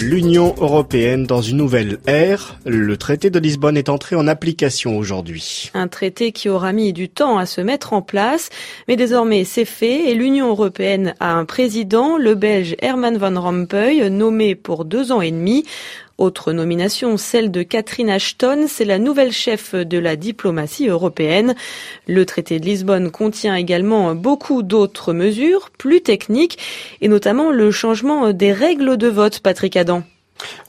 L'Union européenne dans une nouvelle ère. Le traité de Lisbonne est entré en application aujourd'hui. Un traité qui aura mis du temps à se mettre en place, mais désormais c'est fait et l'Union européenne a un président, le Belge Herman Van Rompuy, nommé pour deux ans et demi. Autre nomination, celle de Catherine Ashton, c'est la nouvelle chef de la diplomatie européenne. Le traité de Lisbonne contient également beaucoup d'autres mesures, plus techniques, et notamment le changement des règles de vote, Patrick Adam.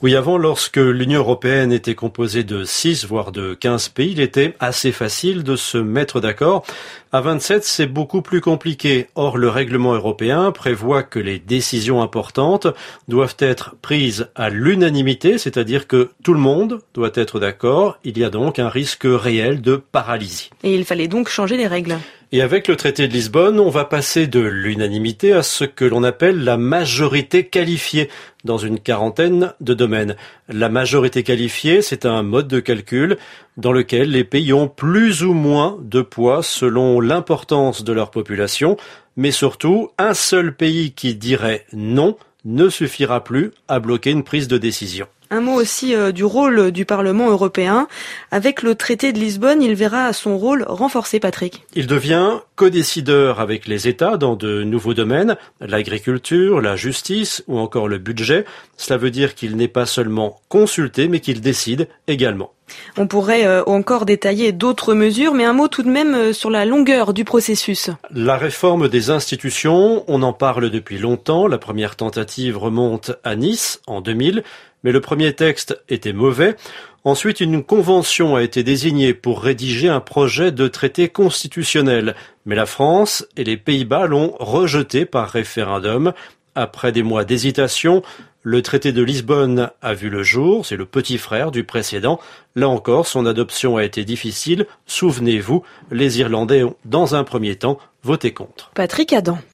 Oui, avant, lorsque l'Union européenne était composée de 6, voire de 15 pays, il était assez facile de se mettre d'accord. À 27, c'est beaucoup plus compliqué. Or, le règlement européen prévoit que les décisions importantes doivent être prises à l'unanimité, c'est-à-dire que tout le monde doit être d'accord. Il y a donc un risque réel de paralysie. Et il fallait donc changer les règles. Et avec le traité de Lisbonne, on va passer de l'unanimité à ce que l'on appelle la majorité qualifiée dans une quarantaine de domaines. La majorité qualifiée, c'est un mode de calcul dans lequel les pays ont plus ou moins de poids selon l'importance de leur population, mais surtout un seul pays qui dirait non ne suffira plus à bloquer une prise de décision. Un mot aussi euh, du rôle du Parlement européen. Avec le traité de Lisbonne, il verra son rôle renforcé, Patrick. Il devient codécideur avec les États dans de nouveaux domaines, l'agriculture, la justice ou encore le budget. Cela veut dire qu'il n'est pas seulement consulté, mais qu'il décide également. On pourrait euh, encore détailler d'autres mesures, mais un mot tout de même euh, sur la longueur du processus. La réforme des institutions, on en parle depuis longtemps. La première tentative remonte à Nice en 2000 mais le premier texte était mauvais. Ensuite, une convention a été désignée pour rédiger un projet de traité constitutionnel, mais la France et les Pays-Bas l'ont rejeté par référendum. Après des mois d'hésitation, le traité de Lisbonne a vu le jour, c'est le petit frère du précédent. Là encore, son adoption a été difficile. Souvenez-vous, les Irlandais ont, dans un premier temps, voté contre. Patrick Adam.